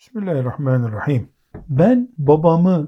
Bismillahirrahmanirrahim. Ben babamı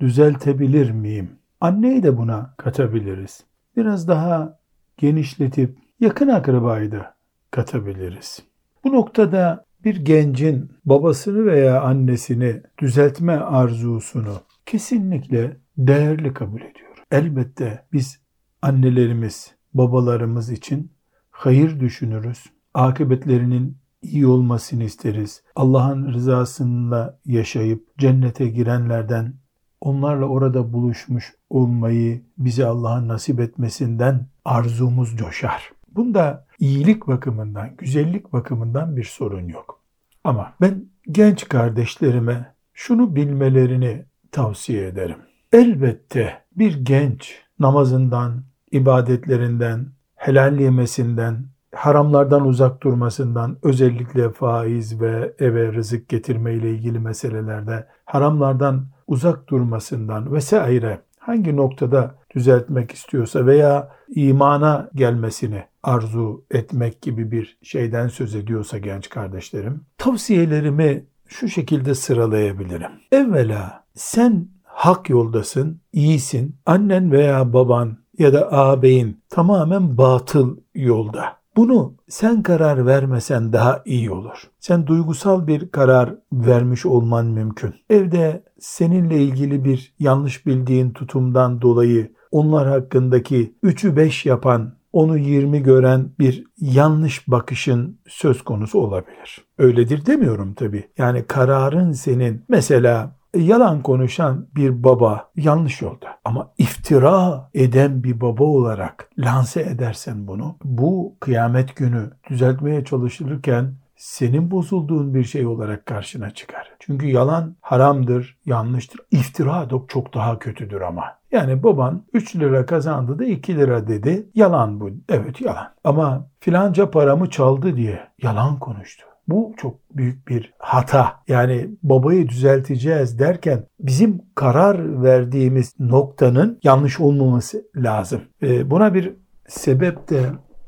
düzeltebilir miyim? Anneyi de buna katabiliriz. Biraz daha genişletip yakın akrabayı da katabiliriz. Bu noktada bir gencin babasını veya annesini düzeltme arzusunu kesinlikle değerli kabul ediyorum. Elbette biz annelerimiz, babalarımız için hayır düşünürüz. Akıbetlerinin iyi olmasını isteriz. Allah'ın rızasıyla yaşayıp cennete girenlerden onlarla orada buluşmuş olmayı bize Allah'ın nasip etmesinden arzumuz coşar. Bunda iyilik bakımından, güzellik bakımından bir sorun yok. Ama ben genç kardeşlerime şunu bilmelerini tavsiye ederim. Elbette bir genç namazından, ibadetlerinden, helal yemesinden, haramlardan uzak durmasından, özellikle faiz ve eve rızık getirme ile ilgili meselelerde haramlardan uzak durmasından vesaire hangi noktada düzeltmek istiyorsa veya imana gelmesini arzu etmek gibi bir şeyden söz ediyorsa genç kardeşlerim, tavsiyelerimi şu şekilde sıralayabilirim. Evvela sen hak yoldasın, iyisin. Annen veya baban ya da ağabeyin tamamen batıl yolda. Bunu sen karar vermesen daha iyi olur. Sen duygusal bir karar vermiş olman mümkün. Evde seninle ilgili bir yanlış bildiğin tutumdan dolayı onlar hakkındaki 3'ü 5 yapan, onu 20 gören bir yanlış bakışın söz konusu olabilir. Öyledir demiyorum tabii. Yani kararın senin mesela yalan konuşan bir baba yanlış yolda. Ama iftira eden bir baba olarak lanse edersen bunu, bu kıyamet günü düzeltmeye çalışılırken senin bozulduğun bir şey olarak karşına çıkar. Çünkü yalan haramdır, yanlıştır. İftira çok daha kötüdür ama. Yani baban 3 lira kazandı da 2 lira dedi. Yalan bu. Evet yalan. Ama filanca paramı çaldı diye yalan konuştu. Bu çok büyük bir hata. Yani babayı düzelteceğiz derken bizim karar verdiğimiz noktanın yanlış olmaması lazım. Buna bir sebep de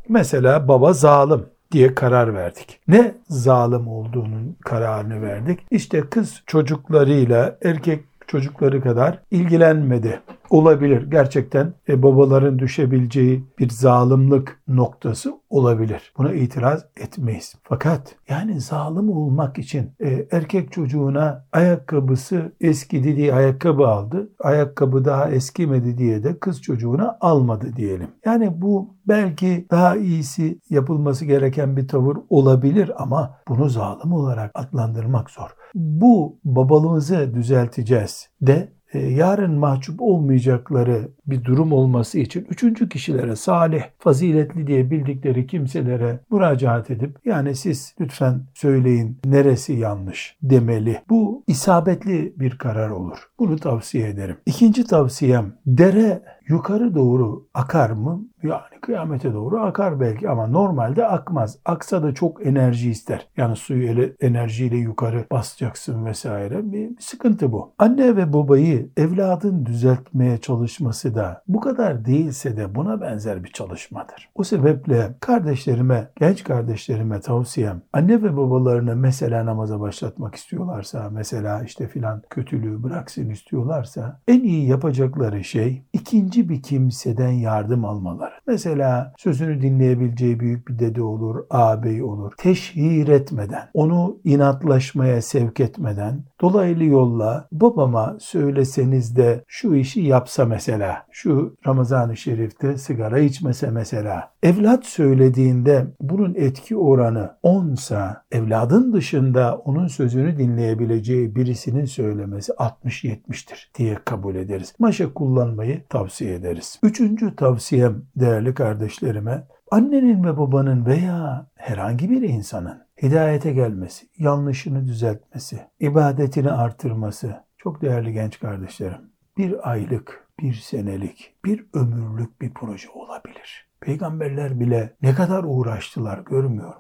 mesela baba zalim diye karar verdik. Ne zalim olduğunun kararını verdik? İşte kız çocuklarıyla erkek çocukları kadar ilgilenmedi. Olabilir. Gerçekten e, babaların düşebileceği bir zalimlik noktası olabilir. Buna itiraz etmeyiz. Fakat yani zalim olmak için e, erkek çocuğuna ayakkabısı eskidi diye ayakkabı aldı. Ayakkabı daha eskimedi diye de kız çocuğuna almadı diyelim. Yani bu belki daha iyisi yapılması gereken bir tavır olabilir ama bunu zalim olarak adlandırmak zor. Bu babalığımızı düzelteceğiz de e, yarın mahcup olmayacakları bir durum olması için üçüncü kişilere salih, faziletli diye bildikleri kimselere müracaat edip yani siz lütfen söyleyin neresi yanlış demeli. Bu isabetli bir karar olur. Bunu tavsiye ederim. İkinci tavsiyem dere yukarı doğru akar mı? Yani kıyamete doğru akar belki ama normalde akmaz. Aksa da çok enerji ister. Yani suyu ele, enerjiyle yukarı basacaksın vesaire. Bir, bir sıkıntı bu. Anne ve babayı evladın düzeltmeye çalışması da bu kadar değilse de buna benzer bir çalışmadır. O sebeple kardeşlerime, genç kardeşlerime tavsiyem anne ve babalarını mesela namaza başlatmak istiyorlarsa, mesela işte filan kötülüğü bıraksın istiyorlarsa en iyi yapacakları şey ikinci bir kimseden yardım almaları. Mesela sözünü dinleyebileceği büyük bir dede olur, ağabey olur. Teşhir etmeden, onu inatlaşmaya sevk etmeden, dolaylı yolla babama söyleseniz de şu işi yapsa mesela, şu Ramazan-ı Şerif'te sigara içmese mesela. Evlat söylediğinde bunun etki oranı 10 sa evladın dışında onun sözünü dinleyebileceği birisinin söylemesi 60-70'tir diye kabul ederiz. Maşa kullanmayı tavsiye ederiz. Üçüncü tavsiyem değerli kardeşlerime annenin ve babanın veya herhangi bir insanın hidayete gelmesi, yanlışını düzeltmesi, ibadetini artırması çok değerli genç kardeşlerim. Bir aylık, bir senelik, bir ömürlük bir proje olabilir. Peygamberler bile ne kadar uğraştılar görmüyor?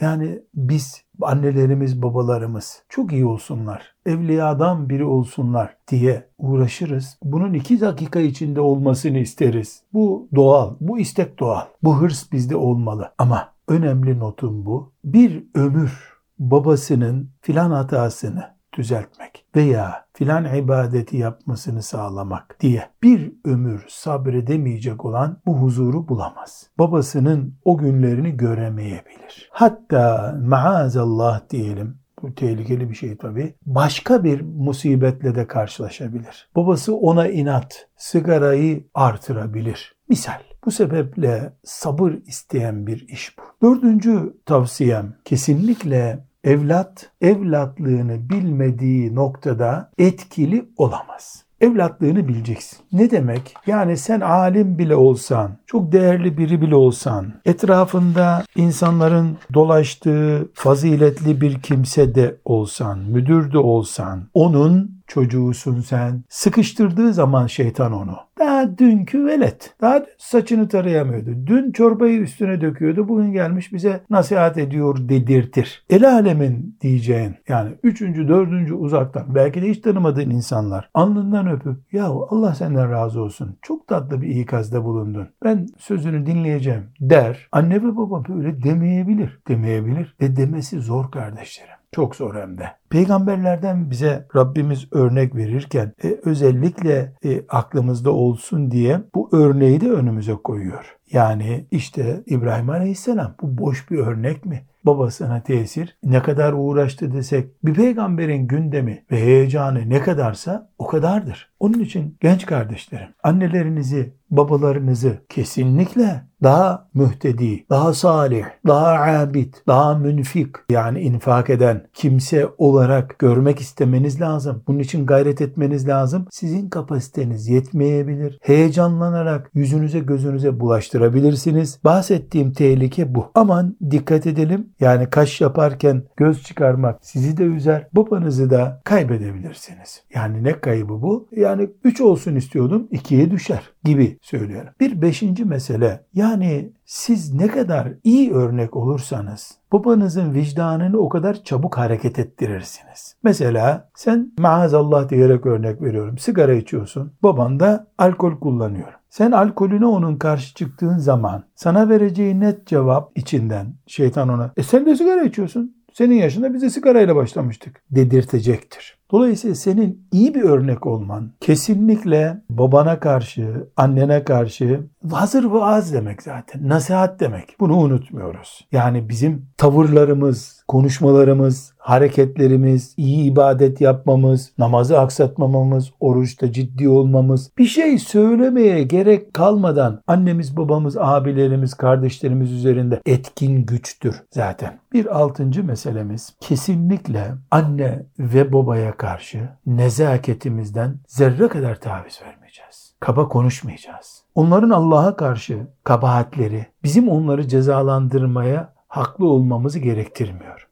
Yani biz annelerimiz, babalarımız çok iyi olsunlar, evliyadan biri olsunlar diye uğraşırız. Bunun iki dakika içinde olmasını isteriz. Bu doğal, bu istek doğal. Bu hırs bizde olmalı. Ama önemli notum bu. Bir ömür babasının filan hatasını düzeltmek veya filan ibadeti yapmasını sağlamak diye bir ömür sabredemeyecek olan bu huzuru bulamaz. Babasının o günlerini göremeyebilir. Hatta maazallah diyelim bu tehlikeli bir şey tabii. Başka bir musibetle de karşılaşabilir. Babası ona inat, sigarayı artırabilir. Misal. Bu sebeple sabır isteyen bir iş bu. Dördüncü tavsiyem kesinlikle evlat evlatlığını bilmediği noktada etkili olamaz. Evlatlığını bileceksin. Ne demek? Yani sen alim bile olsan, çok değerli biri bile olsan, etrafında insanların dolaştığı faziletli bir kimse de olsan, müdür de olsan, onun çocuğusun sen. Sıkıştırdığı zaman şeytan onu. Daha dünkü velet. Daha saçını tarayamıyordu. Dün çorbayı üstüne döküyordu. Bugün gelmiş bize nasihat ediyor dedirtir. El alemin diyeceğin yani üçüncü, dördüncü uzaktan belki de hiç tanımadığın insanlar alnından öpüp ya Allah senden razı olsun. Çok tatlı bir ikazda bulundun. Ben sözünü dinleyeceğim der. Anne ve baba böyle demeyebilir. Demeyebilir ve demesi zor kardeşlerim. Çok zor hem de. Peygamberlerden bize Rabbimiz örnek verirken e, özellikle e, aklımızda olsun diye bu örneği de önümüze koyuyor. Yani işte İbrahim Aleyhisselam bu boş bir örnek mi? Babasına tesir ne kadar uğraştı desek bir peygamberin gündemi ve heyecanı ne kadarsa o kadardır. Onun için genç kardeşlerim annelerinizi babalarınızı kesinlikle daha mühtedi, daha salih, daha abid, daha münfik yani infak eden kimse olarak görmek istemeniz lazım. Bunun için gayret etmeniz lazım. Sizin kapasiteniz yetmeyebilir. Heyecanlanarak yüzünüze gözünüze bulaştırabilirsiniz. Bahsettiğim tehlike bu. Aman dikkat edelim. Yani kaş yaparken göz çıkarmak sizi de üzer. Babanızı da kaybedebilirsiniz. Yani ne kaybı bu? Yani 3 olsun istiyordum 2'ye düşer gibi söylüyorum. Bir beşinci mesele yani siz ne kadar iyi örnek olursanız babanızın vicdanını o kadar çabuk hareket ettirirsiniz. Mesela sen maazallah diyerek örnek veriyorum. Sigara içiyorsun. Baban da alkol kullanıyor. Sen alkolüne onun karşı çıktığın zaman sana vereceği net cevap içinden şeytan ona e sen de sigara içiyorsun. Senin yaşında bize sigarayla başlamıştık dedirtecektir. Dolayısıyla senin iyi bir örnek olman kesinlikle babana karşı, annene karşı hazır vaaz demek zaten. Nasihat demek. Bunu unutmuyoruz. Yani bizim tavırlarımız, konuşmalarımız, hareketlerimiz, iyi ibadet yapmamız, namazı aksatmamamız, oruçta ciddi olmamız, bir şey söylemeye gerek kalmadan annemiz, babamız, abilerimiz, kardeşlerimiz üzerinde etkin güçtür zaten. Bir altıncı meselemiz kesinlikle anne ve babaya karşı nezaketimizden zerre kadar taviz vermeyeceğiz. Kaba konuşmayacağız. Onların Allah'a karşı kabahatleri bizim onları cezalandırmaya haklı olmamızı gerektirmiyor.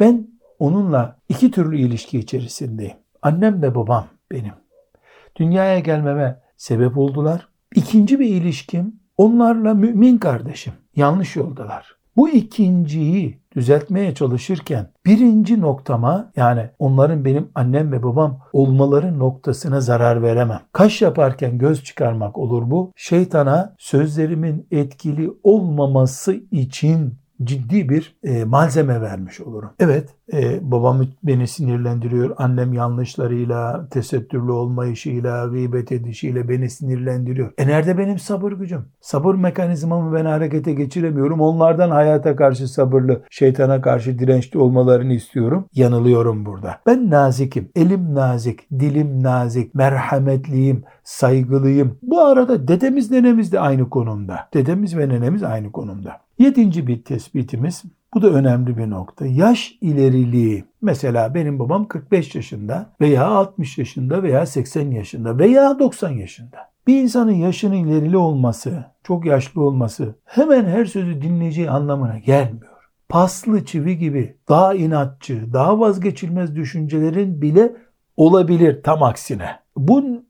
Ben onunla iki türlü ilişki içerisindeyim. Annem ve babam benim. Dünyaya gelmeme sebep oldular. İkinci bir ilişkim onlarla mümin kardeşim. Yanlış yoldalar. Bu ikinciyi düzeltmeye çalışırken birinci noktama yani onların benim annem ve babam olmaları noktasına zarar veremem. Kaş yaparken göz çıkarmak olur bu. Şeytana sözlerimin etkili olmaması için ciddi bir e, malzeme vermiş olurum. Evet e, babam beni sinirlendiriyor. Annem yanlışlarıyla, tesettürlü olmayışıyla, gıybet edişiyle beni sinirlendiriyor. E nerede benim sabır gücüm? Sabır mekanizmamı ben harekete geçiremiyorum. Onlardan hayata karşı sabırlı, şeytana karşı dirençli olmalarını istiyorum. Yanılıyorum burada. Ben nazikim. Elim nazik, dilim nazik, merhametliyim, saygılıyım. Bu arada dedemiz nenemiz de aynı konumda. Dedemiz ve nenemiz aynı konumda. Yedinci bir tespitimiz, bu da önemli bir nokta. Yaş ileriliği. Mesela benim babam 45 yaşında veya 60 yaşında veya 80 yaşında veya 90 yaşında. Bir insanın yaşının ilerili olması, çok yaşlı olması hemen her sözü dinleyeceği anlamına gelmiyor. Paslı çivi gibi daha inatçı, daha vazgeçilmez düşüncelerin bile olabilir tam aksine. Bu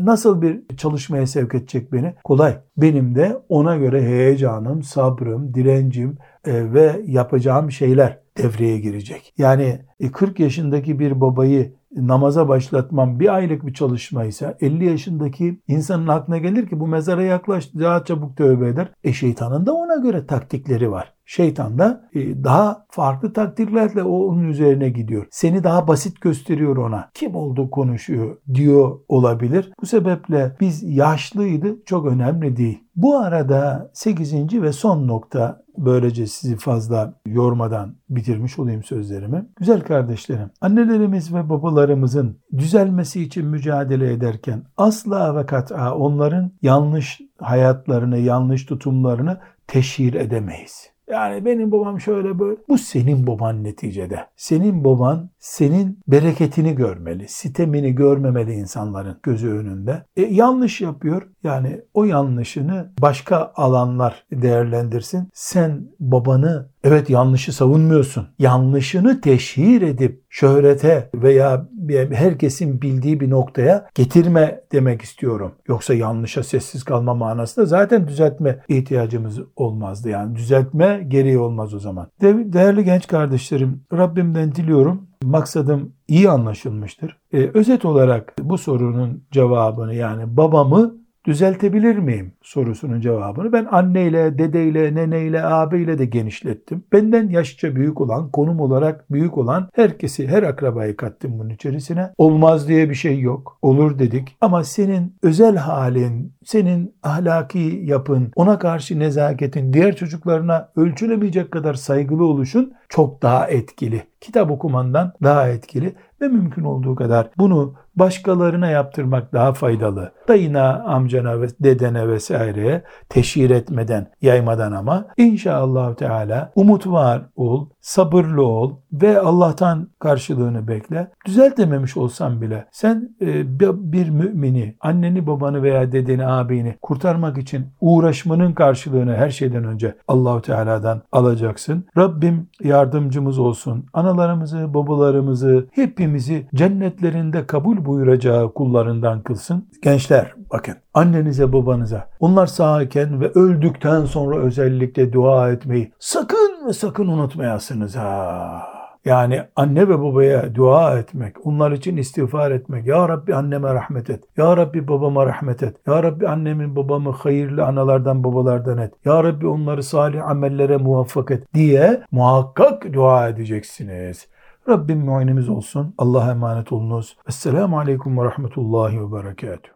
nasıl bir çalışmaya sevk edecek beni? Kolay. Benim de ona göre heyecanım, sabrım, direncim e, ve yapacağım şeyler devreye girecek. Yani 40 e, yaşındaki bir babayı namaza başlatmam bir aylık bir çalışmaysa 50 yaşındaki insanın aklına gelir ki bu mezara yaklaş daha çabuk tövbe eder. E şeytanın da ona göre taktikleri var. Şeytan da e, daha farklı takdirlerle o onun üzerine gidiyor. Seni daha basit gösteriyor ona. Kim oldu konuşuyor diyor olabilir. Bu sebeple biz yaşlıydı çok önemli değil. Bu arada 8. ve son nokta böylece sizi fazla yormadan bitirmiş olayım sözlerimi. Güzel kardeşlerim, annelerimiz ve babalarımızın düzelmesi için mücadele ederken asla ve kat'a onların yanlış hayatlarını, yanlış tutumlarını teşhir edemeyiz. Yani benim babam şöyle böyle. Bu senin baban neticede. Senin baban senin bereketini görmeli, sitemini görmemeli insanların gözü önünde. E, yanlış yapıyor. Yani o yanlışını başka alanlar değerlendirsin. Sen babanı evet yanlışı savunmuyorsun. Yanlışını teşhir edip şöhrete veya herkesin bildiği bir noktaya getirme demek istiyorum. Yoksa yanlışa sessiz kalma manasında zaten düzeltme ihtiyacımız olmazdı. Yani düzeltme gereği olmaz o zaman. Değerli genç kardeşlerim Rabbimden diliyorum maksadım iyi anlaşılmıştır. Ee, özet olarak bu sorunun cevabını yani babamı düzeltebilir miyim sorusunun cevabını ben anneyle, dedeyle, neneyle, ağabeyle de genişlettim. Benden yaşça büyük olan, konum olarak büyük olan herkesi, her akrabayı kattım bunun içerisine. Olmaz diye bir şey yok. Olur dedik. Ama senin özel halin, senin ahlaki yapın, ona karşı nezaketin, diğer çocuklarına ölçülemeyecek kadar saygılı oluşun çok daha etkili. Kitap okumandan daha etkili ve mümkün olduğu kadar bunu başkalarına yaptırmak daha faydalı. Dayına, amcana ve dedene vesaireye teşhir etmeden, yaymadan ama inşallah Teala umut var ol, sabırlı ol ve Allah'tan karşılığını bekle. Düzeltememiş olsan bile sen e, bir mümini, anneni, babanı veya dedeni, abini kurtarmak için uğraşmanın karşılığını her şeyden önce Allahu Teala'dan alacaksın. Rabbim yardımcımız olsun. Analarımızı, babalarımızı, hepimizi cennetlerinde kabul buyuracağı kullarından kılsın. Gençler bakın annenize babanıza onlar sağken ve öldükten sonra özellikle dua etmeyi sakın ve sakın unutmayasınız ha. Yani anne ve babaya dua etmek, onlar için istiğfar etmek. Ya Rabbi anneme rahmet et. Ya Rabbi babama rahmet et. Ya Rabbi annemin babamı hayırlı analardan babalardan et. Ya Rabbi onları salih amellere muvaffak et diye muhakkak dua edeceksiniz. Rabbim muayenemiz olsun. Allah'a emanet olunuz. Esselamu Aleyküm ve Rahmetullahi ve Berekatuhu.